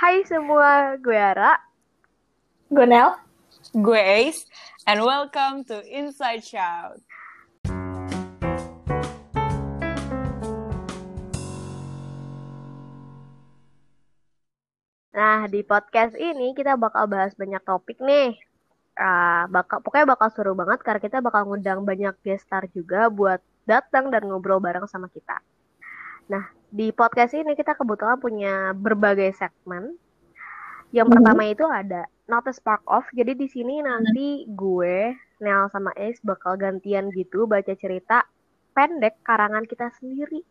Hai semua, gue Ara. Gue Nel. Gue Ace, and welcome to Inside Shout. Nah, di podcast ini kita bakal bahas banyak topik nih. Uh, bakal pokoknya bakal seru banget karena kita bakal ngundang banyak guest star juga buat datang dan ngobrol bareng sama kita. Nah, di podcast ini kita kebetulan punya berbagai segmen. Yang mm -hmm. pertama itu ada Not a Spark Off. Jadi di sini nanti gue, Nel sama Ace bakal gantian gitu baca cerita pendek karangan kita sendiri.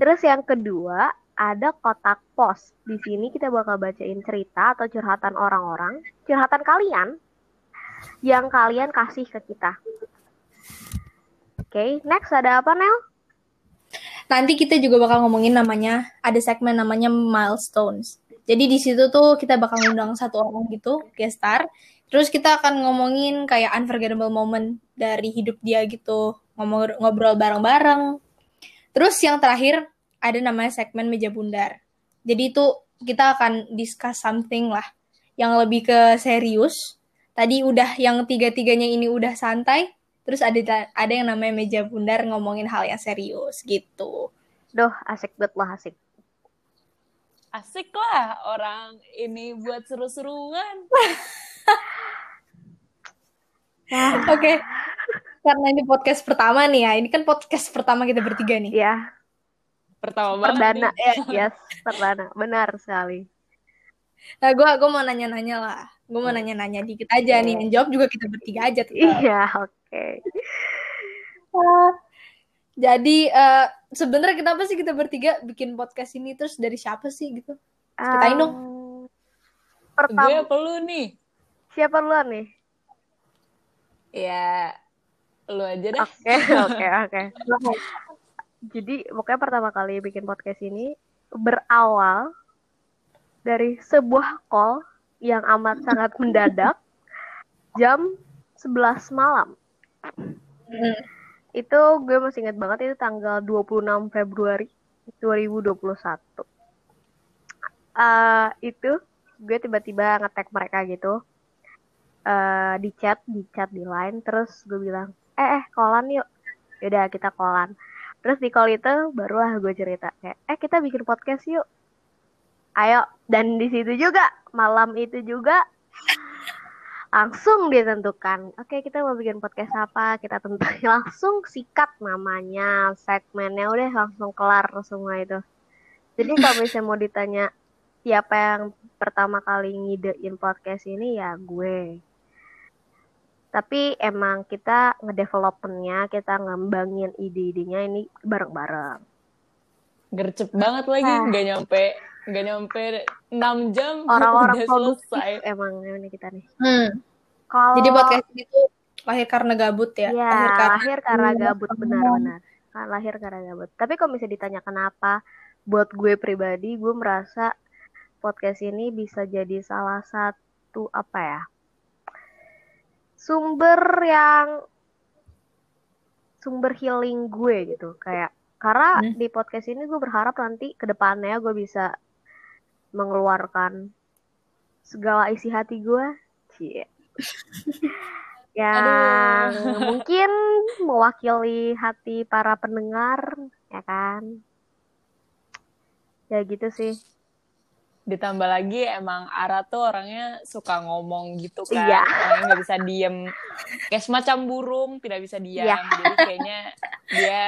Terus yang kedua ada kotak pos. Di sini kita bakal bacain cerita atau curhatan orang-orang, curhatan kalian yang kalian kasih ke kita. Oke, okay, next ada apa Nel? Nanti kita juga bakal ngomongin namanya, ada segmen namanya milestones. Jadi di situ tuh kita bakal ngundang satu orang gitu, guest star. Terus kita akan ngomongin kayak unforgettable moment dari hidup dia gitu, ngomong ngobrol bareng-bareng. Terus yang terakhir ada namanya segmen meja bundar. Jadi itu kita akan discuss something lah yang lebih ke serius. Tadi udah yang tiga-tiganya ini udah santai, terus ada ada yang namanya meja bundar ngomongin hal yang serius gitu. Duh, asik banget lah asik asik lah orang ini buat seru-seruan. Oke. Okay. Karena ini podcast pertama nih ya. Ini kan podcast pertama kita bertiga nih. Iya. Pertama perdana. banget. Perdana. yes, perdana. Benar sekali. Nah, gue gue mau nanya-nanya lah. Gue mau nanya-nanya dikit aja nih. Yang jawab juga kita bertiga aja. Iya, oke. Okay. Uh, jadi uh, sebenarnya kenapa sih kita bertiga bikin podcast ini terus dari siapa sih gitu? Ceritain um, dong. Pertama. Gue apa lu nih? Siapa lu nih? Ya, lu aja deh. Oke, oke, oke. Jadi pokoknya pertama kali bikin podcast ini berawal dari sebuah call yang amat sangat mendadak jam 11 malam. Hmm itu gue masih inget banget itu tanggal 26 Februari 2021 uh, itu gue tiba-tiba ngetek mereka gitu. Uh, di chat di chat di line terus gue bilang eh eh kolan yuk. Yaudah kita kolan terus di call itu barulah gue cerita kayak eh kita bikin podcast yuk ayo dan di situ juga malam itu juga langsung ditentukan. Oke kita mau bikin podcast apa? Kita tentuin langsung sikat namanya segmennya udah langsung kelar semua itu. Jadi kalau misalnya mau ditanya siapa yang pertama kali ngidein podcast ini ya gue. Tapi emang kita ngedevelopmentnya kita ngembangin ide-idenya ini bareng-bareng. Gercep banget lagi ah. nggak nyampe nggak nyampe 6 jam orang-orang selesai. emang ini kita nih. Hmm. kalau jadi podcast itu lahir karena gabut ya, ya lahir karena, lahir karena gabut. benar-benar. Kan lahir karena gabut. Tapi kalau misalnya ditanya kenapa buat gue pribadi gue merasa podcast ini bisa jadi salah satu apa ya sumber yang sumber healing gue gitu. Kayak karena hmm. di podcast ini gue berharap nanti ke depannya gue bisa mengeluarkan segala isi hati gue cie yang Aduh. mungkin mewakili hati para pendengar ya kan ya gitu sih ditambah lagi emang Ara tuh orangnya suka ngomong gitu kan iya. orangnya nggak bisa diem kayak semacam burung tidak bisa diam iya. jadi kayaknya dia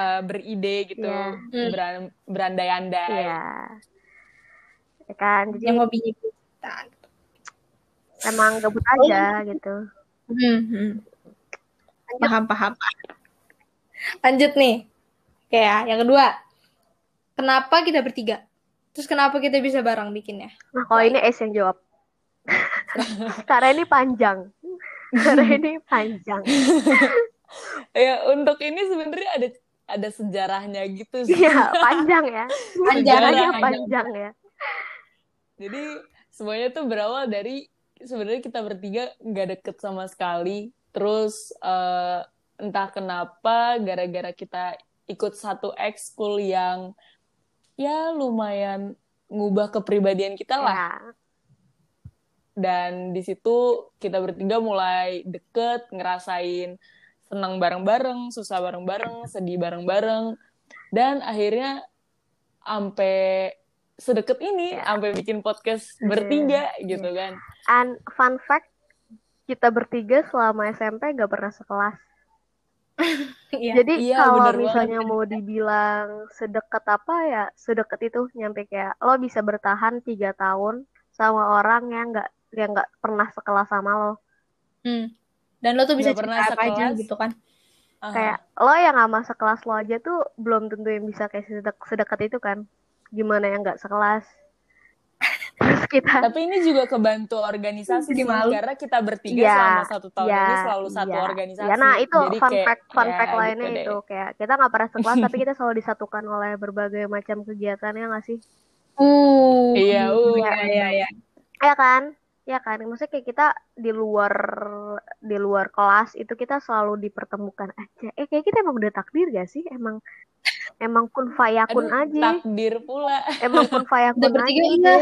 uh, beride gitu yeah. beran berandai-andai yeah. Ya kan? Jadi yang hobinya kita emang gabut aja oh. gitu. Hmm, hmm. paham paham. Lanjut nih. Kayak yang kedua. Kenapa kita bertiga? Terus kenapa kita bisa bareng bikinnya? Nah kalau ini es yang jawab. Karena ini panjang. Karena ini panjang. Ya untuk ini sebenarnya ada ada sejarahnya gitu sih. Iya, panjang ya. Panjangnya panjang ya. Jadi semuanya tuh berawal dari sebenarnya kita bertiga nggak deket sama sekali. Terus uh, entah kenapa gara-gara kita ikut satu ekskul yang ya lumayan ngubah kepribadian kita lah Ya. dan di situ kita bertiga mulai deket ngerasain senang bareng-bareng susah bareng-bareng sedih bareng-bareng dan akhirnya sampai sedekat ini Ya. sampai bikin podcast bertiga gitu kan And fun fact, kita bertiga selama SMP gak pernah sekelas. Iya. Jadi Iya, kalau misalnya mau dibilang sedekat apa ya, sedekat itu nyampe kayak lo bisa bertahan tiga tahun sama orang yang nggak yang nggak pernah sekelas sama lo. Hmm. Dan lo tuh bisa Nggak pernah cerita apa aja sekelas. gitu kan. Aha. Kayak lo yang sama sekelas lo aja tuh belum tentu yang bisa kayak sedek sedekat itu kan. Gimana yang nggak sekelas? Terus kita tapi ini juga kebantu organisasi Jadi sih malu. karena kita bertiga Iya, selama satu tahun iya, ini selalu satu iya. organisasi Ya, nah itu Jadi fun kayak, fact fun ya, fact lainnya gitu deh. itu kayak kita nggak pernah sekelas tapi kita selalu disatukan oleh berbagai macam kegiatan ya nggak sih? Uh. Iya, uh, Iya, iya, iya. Ya kan? Ya kan? Maksudnya kayak kita di luar di luar kelas itu kita selalu dipertemukan aja. Eh kayak kita emang udah takdir gak sih? Emang emang kun fayakun Aduh, aja. takdir pula Emang kun fayakun Udah bertiga aja. iya.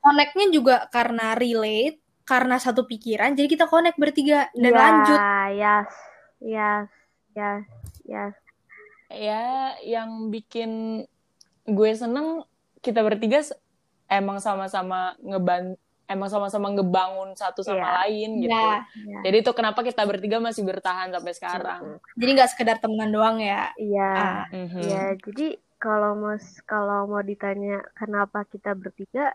Connect-nya juga karena relate, karena satu pikiran, jadi kita connect bertiga dan Ya, lanjut. Yes. Yes. Yes. Yes. ya yang bikin gue seneng kita bertiga emang sama-sama ngeban emang sama-sama ngebangun satu sama Iya. lain gitu Ya, Ya. jadi itu kenapa kita bertiga masih bertahan sampai sekarang jadi nggak sekedar temenan doang ya. Iya. Ah. Mhm. Ya, jadi kalau mau kalau mau ditanya kenapa kita bertiga,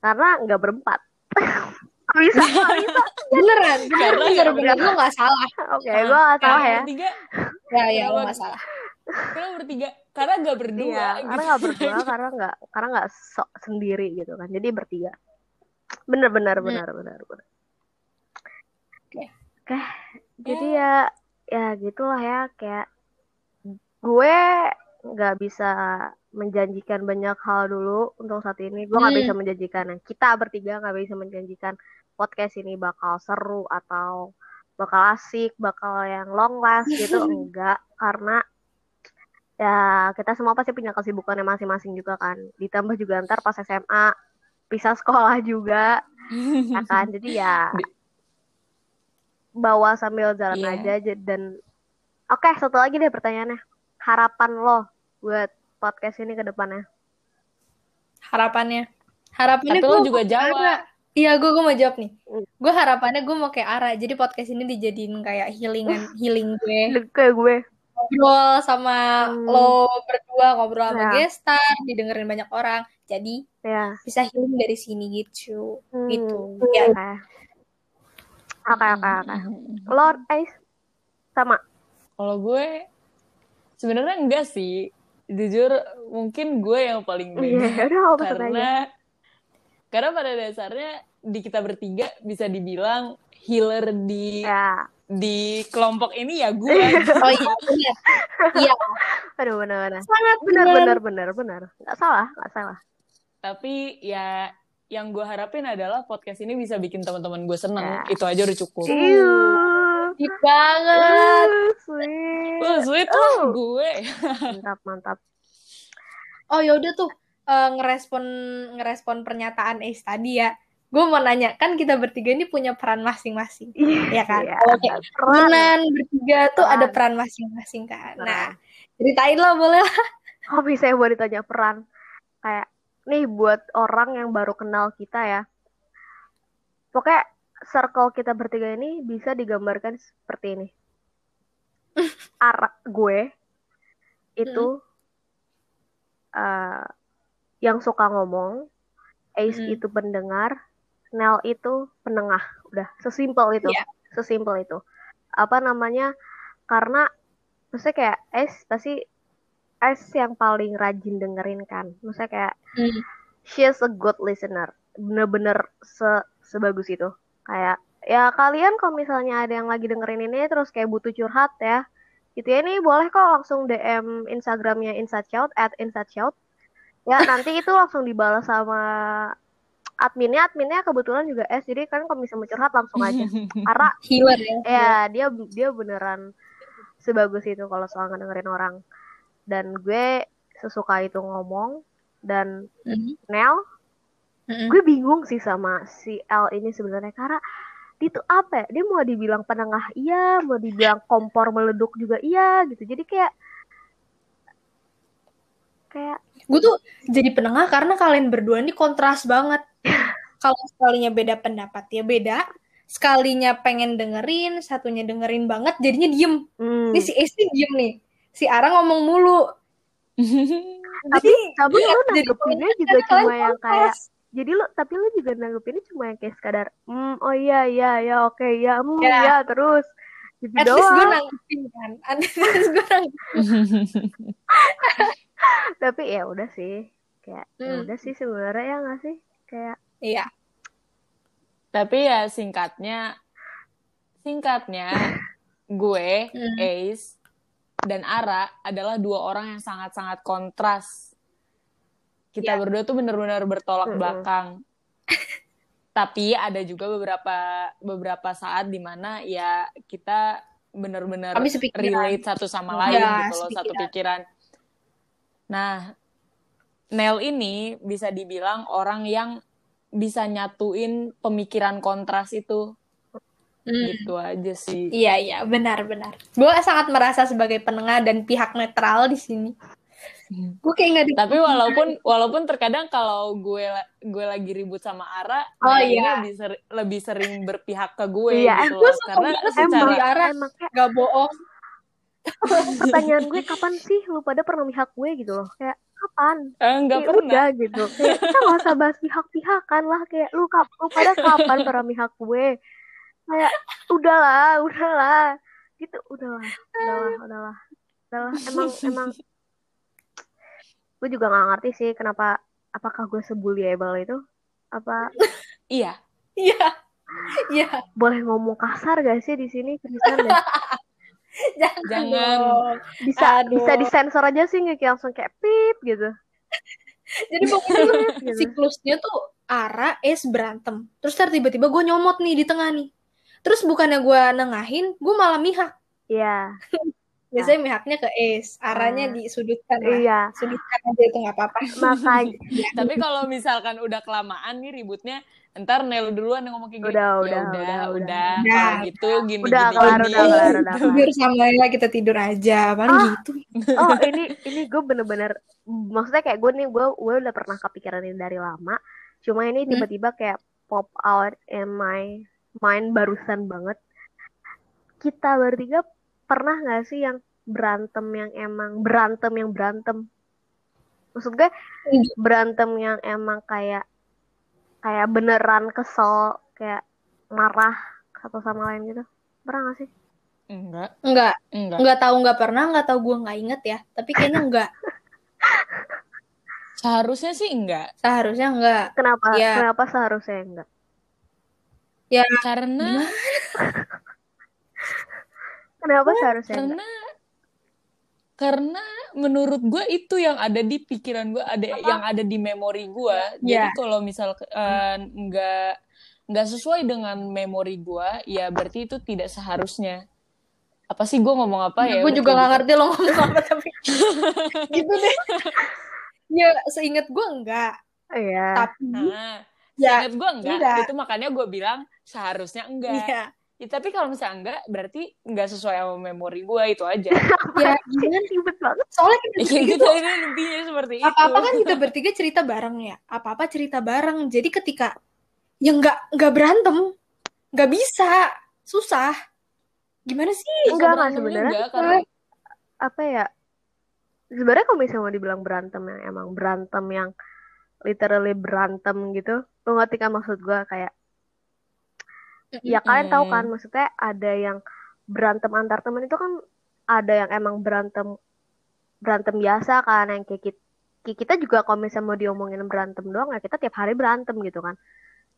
karena nggak berempat. Bisa, bisa. Beneran, Karena bener nggak bener lo nggak salah. Oke, gue gak salah ya. bertiga Ya ya lo Kenapa? nggak salah. karena bertiga karena gak berdua Iya, gitu. karena nggak berdua, karena nggak karena nggak sok sendiri gitu kan. Jadi bertiga. Bener bener Hmm. bener bener bener. Oke. Oke, jadi ya ya gitulah ya kayak gue nggak bisa menjanjikan banyak hal dulu untuk saat ini. Gue nggak Hmm. bisa menjanjikan yang kita bertiga nggak bisa menjanjikan podcast ini bakal seru atau bakal asik, bakal yang long last gitu enggak karena ya kita semua pasti punya kesibukannya masing-masing juga kan. Ditambah juga ntar pas SMA pisah sekolah juga, ya kan. Jadi ya bawa sambil jalan Iya. aja dan oke satu lagi deh pertanyaannya harapan lo buat podcast ini ke depannya Harapannya, harapannya Tapi lo juga jawab. Iya, gue gue mau jawab nih. Hmm. Gue harapannya gue mau kayak Ara. Jadi podcast ini dijadiin kayak healingan, healing gue. kayak gue Ngobrol sama Hmm. lo berdua, ngobrol sama Ya. gestar, didengerin banyak orang. Jadi ya bisa healing dari sini gitu. Hmm, Gitu. oke Ya. oke oke oke Mhm. lo Ais sama Kalau gue sebenarnya enggak sih. Jujur mungkin gue yang paling beda iya udah apa aja karena karena pada dasarnya di kita bertiga bisa dibilang healer di ya di kelompok ini ya gue. Oh iya. Iya, aduh benar benar sangat benar benar. benar benar benar nggak salah nggak salah Tapi ya yang gue harapin adalah podcast ini bisa bikin teman-teman gue seneng. Ya. Itu aja udah cukup. Iu. Deep banget. Uh, sweet Wah, sweet lah Oh. gue. mantap mantap Oh yaudah tuh eh, ngerespon ngerespon pernyataan Ace tadi ya. Gue mau nanya kan kita bertiga ini punya peran masing-masing, ya kan? Iya. Kalau kayak Peran. bertiga tuh Peran. ada peran masing-masing kan. Peran. Nah, ceritain lah boleh lah. Kok bisa ya buat ditanya peran? Kayak, nih buat orang yang baru kenal kita ya. Pokoknya circle kita bertiga ini bisa digambarkan seperti ini. Arah gue itu eh, yang suka ngomong, Ace Hmm. itu pendengar, Nel itu penengah. Udah, sesimpel itu. Iya. Sesimpel itu. Apa namanya? Karena maksudnya kayak Ace pasti Ace yang paling rajin dengerin kan. Maksudnya kayak Hmm. she is a good listener. Bener-bener se sebagus itu. Kayak ya kalian kalau misalnya ada yang lagi dengerin ini terus kayak butuh curhat ya. Gitu ya nih boleh kok langsung DM Instagramnya Inside Shout at Inside Shout. Ya nanti itu langsung dibalas sama adminnya. Adminnya kebetulan juga S. Jadi kan kalau misalnya mau curhat langsung aja. Karena Healer ya. ya dia dia beneran sebagus itu kalau soal ngedengerin orang dan gue sesuka itu ngomong dan Mhm. Nel Mhm. gue bingung sih sama si L ini sebenarnya karena dia tuh apa ya dia mau dibilang penengah iya mau dibilang kompor meleduk juga iya gitu jadi kayak kayak Gue tuh jadi penengah karena kalian berdua ini kontras banget. Kalau sekalinya beda pendapat ya beda. Sekalinya pengen dengerin, satunya dengerin banget, jadinya diem. hmm, Ini si Esti diem nih. Si Ara ngomong mulu. tapi tapi iya, lu nanggepinnya juga cuma yang kayak jadi lu tapi lu juga nanggepinnya cuma yang kayak sekadar hmm oh iya iya ya oke ya hmm Ya. ya terus gitu At least gue doang nanggepin kan. At least gue nanggepin. tapi ya udah sih kayak ya Hmm. udah sih sebenarnya ya nggak sih kayak Iya. Tapi ya singkatnya, singkatnya gue, Hmm. Ace, dan Ara adalah dua orang yang sangat-sangat kontras. Kita Ya. berdua tuh bener-bener bertolak Mm-mm. belakang. Tapi ada juga beberapa beberapa saat di mana ya kita bener-bener sepikiran. relate satu sama lain Ya, gitu loh, satu pikiran. Nah, Nel ini bisa dibilang orang yang bisa nyatuin pemikiran kontras itu Hmm. gitu aja sih. Iya iya benar-benar. Gue sangat merasa sebagai penengah dan pihak netral di sini. Gue kayak nggak di. Tapi walaupun walaupun terkadang kalau gue gue lagi ribut sama Ara, Oh, iya. lebih ser- lebih sering berpihak ke gue Iya, gitu gue loh. Karena secara sama Ara. emang kayak Gak bohong. pertanyaan gue kapan sih lu pada pernah pihak gue gitu loh kayak kapan eh, nggak Ya pernah. udah gitu kayak kita nggak usah bahas pihak-pihakan lah kayak lu kap lu pada kapan pernah pihak gue kayak udahlah udahlah gitu udahlah udahlah udahlah udahlah emang emang gue juga nggak ngerti sih kenapa apakah gue sebullyable itu apa Iya. Iya. Iya. boleh ngomong kasar gak sih di sini Kristen deh Jangan. Jangan. bisa Aduh. bisa disensor aja sih nggak kayak langsung kayak pip gitu Jadi pokoknya tuh Gitu. siklusnya tuh Ara, Es berantem. Terus tiba-tiba gue nyomot nih di tengah nih. Terus bukannya gue nengahin, gue malah mihak. Iya Biasanya mihaknya ke Es, Aranya Ah. disudutkan lah. iya Sudutkan aja itu nggak apa-apa. makanya Tapi kalau misalkan udah kelamaan nih ributnya, ntar Nel duluan yang ngomong kayak gitu. Udah, ya udah, udah, udah, udah, udah. Kalau Udah. gitu gini Udah, gini. kelar, gini. udah, kelar, udah, kelar. Tidur sama ya kita tidur aja, paling Ah. gitu. oh ini ini gue bener-bener maksudnya kayak gue nih gue gue udah pernah kepikiran ini dari lama cuma ini Hmm. tiba-tiba kayak pop out in my mind barusan banget kita bertiga pernah nggak sih yang berantem yang emang berantem yang berantem maksud gue Hmm. berantem yang emang kayak kayak beneran kesel kayak marah satu sama lain gitu pernah gak sih Enggak, Enggak, enggak. enggak tahu enggak pernah, enggak tahu gue enggak inget ya. Tapi kayaknya enggak. Seharusnya sih enggak. Seharusnya enggak. kenapa Ya. kenapa seharusnya enggak Ya, Karena kenapa seharusnya enggak karena karena menurut gue itu yang ada di pikiran gue ada yang ada di memori gue jadi Ya. kalau misal eh, nggak nggak sesuai dengan memori gue ya berarti itu tidak seharusnya apa sih gue ngomong apa ya gue udah juga nggak gitu. ngerti lo ngomong apa tapi gitu deh. Ya, seinget gue enggak. Iya. Tapi nah ya, seingat gue enggak, enggak. itu makanya gue bilang seharusnya enggak iya. Ya, tapi kalau misalnya enggak berarti enggak sesuai sama memori gue itu aja Ya, gimana? ribet banget Soalnya kita ya, gitu ini intinya seperti itu apa-apa kan kita bertiga cerita bareng ya. Apa-apa cerita bareng. Jadi ketika ya enggak enggak berantem, enggak bisa, susah. Gimana sih? Enggak, berantem sebenarnya karena apa ya sebenarnya kalau misalnya mau dibilang berantem yang emang berantem yang literally berantem gitu lo ngerti kan maksud gue kayak ya kalian tahu kan maksudnya ada yang berantem antar temen itu kan ada yang emang berantem berantem biasa kan yang kayak kita, kita juga kalau misalnya mau diomongin berantem doang ya kita tiap hari berantem gitu kan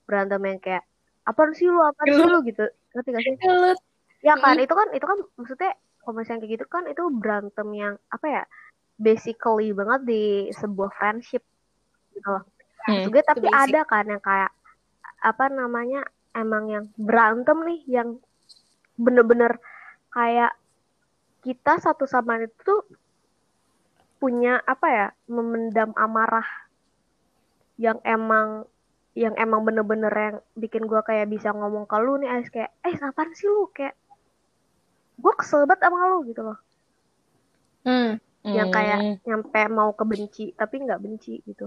berantem yang kayak apa sih lu apa sih lu gitu ngerti gak sih Gelut. Ya kan, itu kan itu kan maksudnya kalau misalnya kayak gitu kan itu berantem yang apa ya? Basically banget di sebuah friendship gitu loh. Hmm. Gue tapi basic. ada kan yang kayak apa namanya? Emang yang berantem nih yang bener-bener kayak kita satu sama lain itu punya apa ya? Memendam amarah yang emang yang emang bener-bener yang bikin gue kayak bisa ngomong ke lu nih Ais kayak eh kapan sih lu kayak gue kesel banget sama lu gitu loh Hmm. yang kayak Hmm, nyampe mau kebenci tapi nggak benci gitu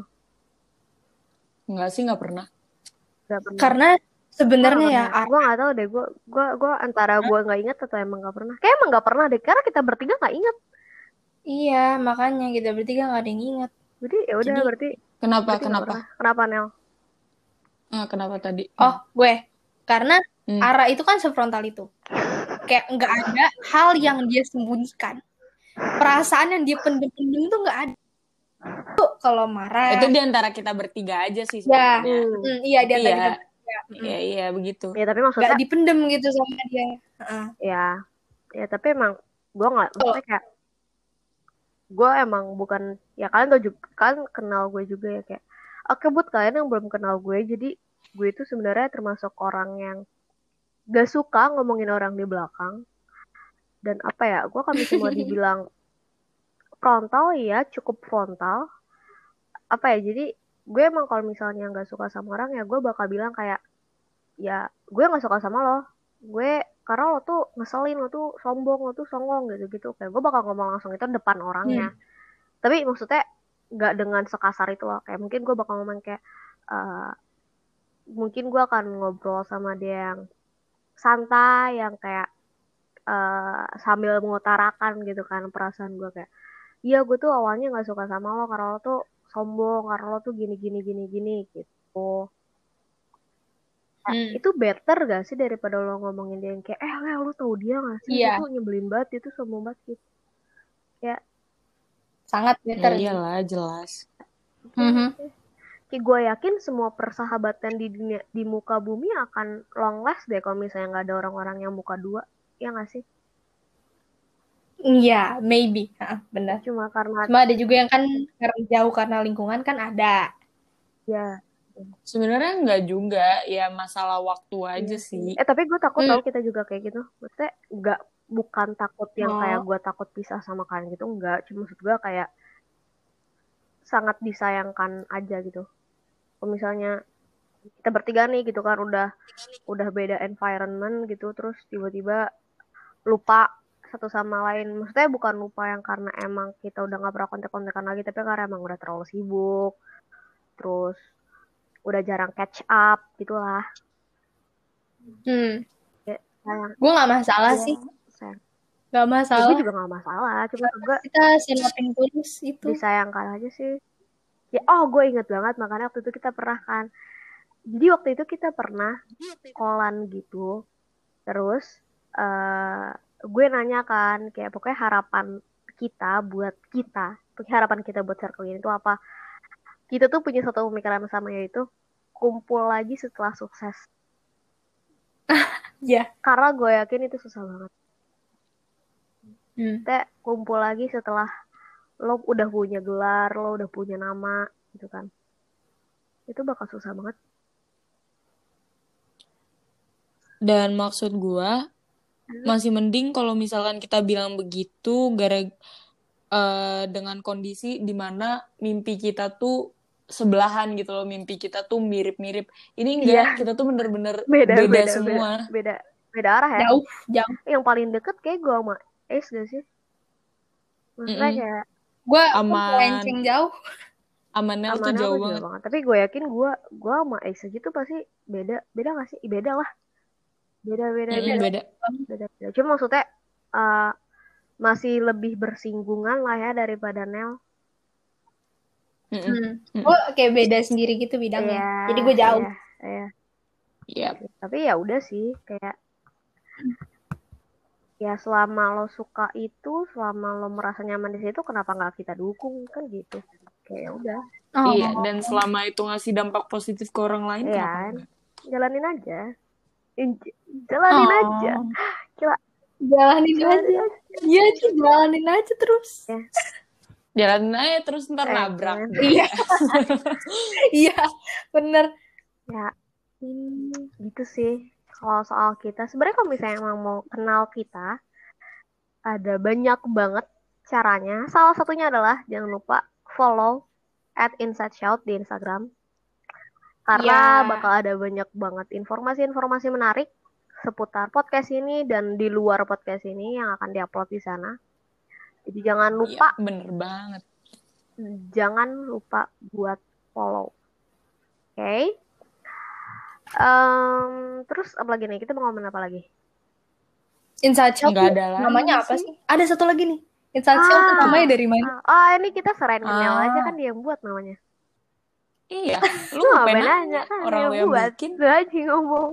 Enggak sih, nggak pernah. nggak pernah Karena sebenarnya ya gue nggak tahu deh gue gue gue antara gue nggak inget atau emang nggak pernah kayak emang nggak pernah deh karena kita bertiga nggak inget iya makanya kita bertiga nggak ada yang ingat. jadi ya udah berarti Kenapa? berarti Kenapa? kenapa Nel Ah, kenapa tadi? Oh gue karena Hmm. Ara itu kan sefrontal itu. Kayak nggak ada hal yang dia sembunyikan. Perasaan yang dia pendem-pendem itu nggak ada. Tuh kalau marah. Itu di antara kita bertiga aja sih Ya. sebenarnya. Hmm. Iya dia tadi Iya. kan. Ya, mm. Iya, iya, begitu. ya tapi maksudnya nggak dipendem gitu sama dia. Heeh. ya ya tapi emang gue nggak maksudnya kayak gue emang bukan ya kalian tau juga kan kenal gue juga ya kayak oke buat kalian yang belum kenal gue jadi gue itu sebenarnya termasuk orang yang gak suka ngomongin orang di belakang dan apa ya gue misalnya mau dibilang frontal ya cukup frontal apa ya jadi gue emang kalau misalnya nggak suka sama orang ya gue bakal bilang kayak ya gue nggak suka sama lo. Gue karena lo tuh ngeselin lo tuh sombong lo tuh songong gitu gitu kayak gue bakal ngomong langsung itu depan orangnya. Tapi maksudnya nggak dengan sekasar itu loh. Kayak mungkin gue bakal ngomong kayak eh, mungkin gue akan ngobrol sama dia yang santai yang kayak eh, sambil mengutarakan gitu kan perasaan gue kayak iya gue tuh awalnya nggak suka sama lo karena lo tuh sombong karena lo tuh gini gini gini gini gitu Hmm. itu better gak sih daripada lo ngomongin dia yang kayak eh Lel, lo tau dia gak sih Iya. itu nyebelin banget itu sombong banget gitu Sangat better. Ya iyalah, jelas. Mhm. Kayak gue yakin semua persahabatan di dunia di muka bumi akan long last deh kalau misalnya nggak ada orang-orang yang muka dua ya nggak sih Iya, maybe. Heeh, benar. cuma karena Cuma ada juga yang kan karena jauh karena lingkungan kan ada. ya Sebenarnya enggak juga, ya masalah waktu aja sih. eh tapi gue takut Hmm. tau kita juga kayak gitu maksudnya nggak bukan takut yang Oh. kayak gue takut pisah sama kalian gitu enggak cuma maksud gue kayak sangat disayangkan aja gitu kalau misalnya kita bertiga nih gitu kan udah udah beda environment gitu terus tiba-tiba lupa satu sama lain maksudnya bukan lupa yang karena emang kita udah nggak pernah kontak-kontakan lagi tapi karena emang udah terlalu sibuk terus udah jarang catch up gitulah Hmm. sayang Gue nggak masalah Iya, sih. sayang Nggak Ya, masalah. gue juga gak masalah cuma juga Kita senotin tulus itu. disayangkan aja sih ya oh gue inget banget makanya waktu itu kita pernah kan jadi waktu itu kita pernah kolan gitu terus eh gue nanya kan kayak pokoknya harapan kita buat kita pokoknya harapan kita buat circle ini tuh apa kita tuh punya satu pemikiran sama yaitu kumpul lagi setelah sukses Ya. karena gue yakin itu susah banget Hmm. kita kumpul lagi setelah lo udah punya gelar, lo udah punya nama, gitu kan. Itu bakal susah banget. Dan maksud gua masih mending kalau misalkan kita bilang begitu gara eh, dengan kondisi di mana mimpi kita tuh sebelahan gitu loh mimpi kita tuh mirip-mirip ini enggak kita tuh bener-bener Beda, beda, beda, semua Beda, beda arah ya. Jauh, jauh. Yang paling deket kayak gue sama Ace gak sih? Maksudnya Mm-mm. kayak Gue Aman. melenceng jauh. Amanel sama tuh Nel jauh tuh banget Tapi gue yakin gue gue sama Ace aja tuh pasti beda. Beda gak sih? Ih, Beda lah. Beda, beda, beda. beda beda, beda. Cuma maksudnya eh, masih lebih bersinggungan lah ya daripada Nel. Mm-mm. Hmm. Mm-mm. Gue kayak beda sendiri gitu bidangnya. Iya, Jadi gue jauh. iya, iya. Yap. tapi ya udah sih kayak ya selama lo suka itu selama lo merasa nyaman di situ kenapa nggak kita dukung kan gitu kayak ya udah Oh. Iya, dan selama itu ngasih dampak positif ke orang lain, Iya. kenapa enggak? jalanin aja Jalanin Oh. aja Gila. Jalanin jalanin aja. aja Iya sih, jalanin aja terus. Jalanin aja terus ntar Eh, nabrak. Iya. Iya, bener. ya hmm, gitu sih kalau soal kita sebenarnya kalau misalnya emang mau kenal kita ada banyak banget caranya salah satunya adalah jangan lupa follow at Inside Shout di Instagram karena Ya. bakal ada banyak banget informasi-informasi menarik seputar podcast ini dan di luar podcast ini yang akan diupload di sana. Jadi jangan lupa, Iya, bener banget. jangan lupa buat follow. Oke. Em, terus apa lagi nih? Kita mau ngomongin apa lagi? Inside tuh ada namanya apa sih. sih? Ada satu lagi nih. Inside Ah. namanya dari mana? Ah, ini kita serain ke Nel Ah. aja kan dia yang buat namanya. Iya, lu ngapain nanya? kan Orang yang lu yang bikin. Lu aja ngomong.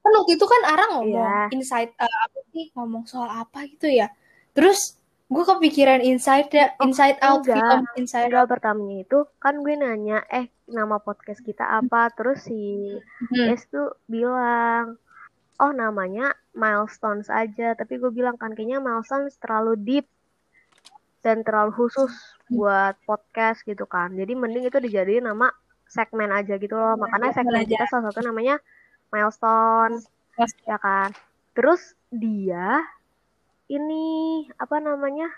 Kan waktu itu kan Ara ngomong Iya. inside eh, apa sih ngomong soal apa gitu ya. Terus gue kepikiran inside ya, Oh, inside out enggak. film inside Enggak out. pertamanya itu kan gue nanya, eh nama podcast kita apa? Terus si Hmm. Es tuh bilang, oh namanya Milestones aja. Tapi gue bilang kan kayaknya Milestones terlalu deep dan terlalu khusus buat podcast gitu kan. Jadi mending itu dijadiin nama segmen aja gitu loh. Makanya segmen segmen aja. kita salah satu namanya Milestone, Milestone. ya kan. Terus dia ini apa namanya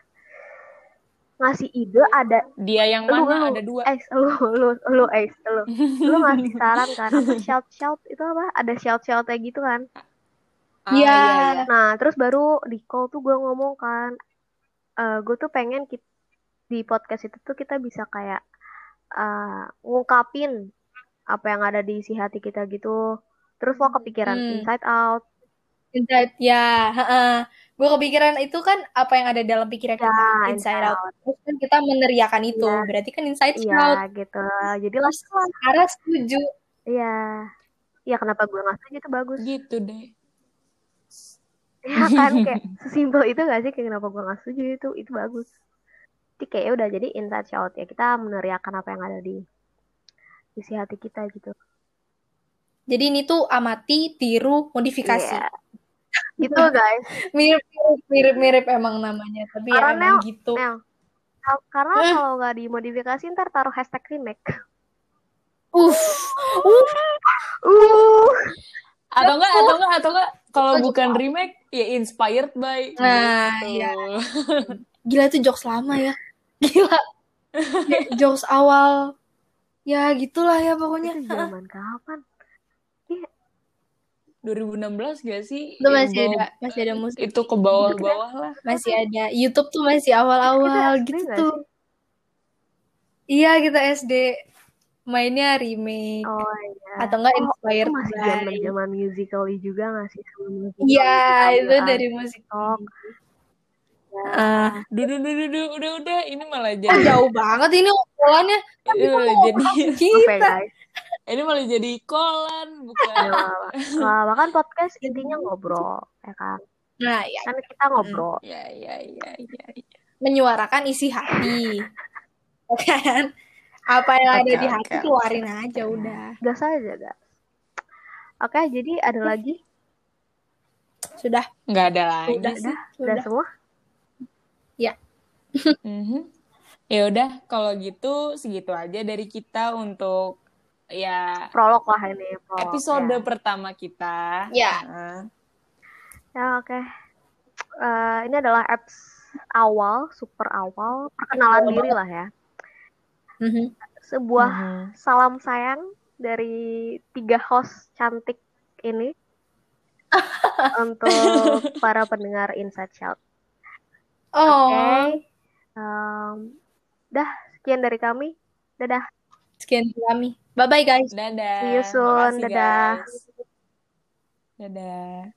ngasih ide ada Dia yang lu mana? lu Ada dua. Ais, lu lu lu Ais, lu lu ngasih saran kan apa shout shout itu apa ada shout shoutnya gitu kan Ah, Iya. iya, iya. nah terus baru di call tuh gue ngomong kan eh gue tuh pengen kit- di podcast itu tuh kita bisa kayak eh ngungkapin apa yang ada di isi hati kita gitu terus lo kepikiran Hmm. inside out Inside ya, gue kepikiran itu kan apa yang ada dalam pikiran ya kita inside out. Terus kan kita meneriakan itu, Iya. berarti kan inside iya out. gitu jadi lah Terus Ara setuju. iya iya kenapa gue nggak setuju itu bagus Gitu deh. ya kan kayak sesimpel itu gak sih kayak kenapa gue gak setuju itu itu bagus jadi kayak ya udah jadi inside shout ya kita meneriakan apa yang ada di isi hati kita gitu Jadi ini tuh amati, tiru, modifikasi. Iya. gitu guys Mirip, mirip, mirip, mirip emang namanya, tapi ya emang gitu. Nel karena Eh. kalau nggak dimodifikasi ntar taruh hashtag remake Uff, uh Atau enggak, atau enggak, atau enggak. Kalau bukan remake, ya inspired by. Nah, gitu. iya. gila itu jokes lama ya. Gila. Jokes awal. Ya gitulah ya pokoknya. itu zaman kapan 2016 gak sih? Itu masih ada, masih ada musik. Itu ke bawah-bawah lah. Masih ada. YouTube tuh masih awal-awal gitu tuh. Iya kita SD. Mainnya remake. oh iya Atau enggak Oh, inspired masih by. zaman zaman musically juga nggak sih Iya, itu kan. dari musik. Ah, Duh, duh, duh, udah, udah. Ini malah ah, jadi, jauh banget ini obrolannya. ini malah jadi, Kita. guys ini malah jadi kolan, bukan? Ya, apa kan podcast intinya ngobrol, ya kan? Nah, ya Kan kita ngobrol. Ya, ya, ya, ya, ya. menyuarakan isi hati. kan? Apa yang ada di hati oke, keluarin aja udah. Gas aja, gas. Oke, jadi ada lagi? Sudah, Nggak ada lagi udah, sih. udah, Udah udah. Semua? Mhm. Ya udah, kalau gitu segitu aja dari kita untuk ya Prolog lah ini. Prolog, episode ya. pertama kita. Ya. Nah, Ya, oke. Eh, ini adalah apps awal, super awal. Perkenalan Awal diri lah ya. Mhm. Sebuah mhm. salam sayang dari tiga host cantik ini. untuk para pendengar Inside Shout. Oh, Oke. Em, dah, sekian dari kami. Dadah. sekian dari kami. Bye bye guys. Dadah. See you soon. Makasih, Dadah. guys. Dadah.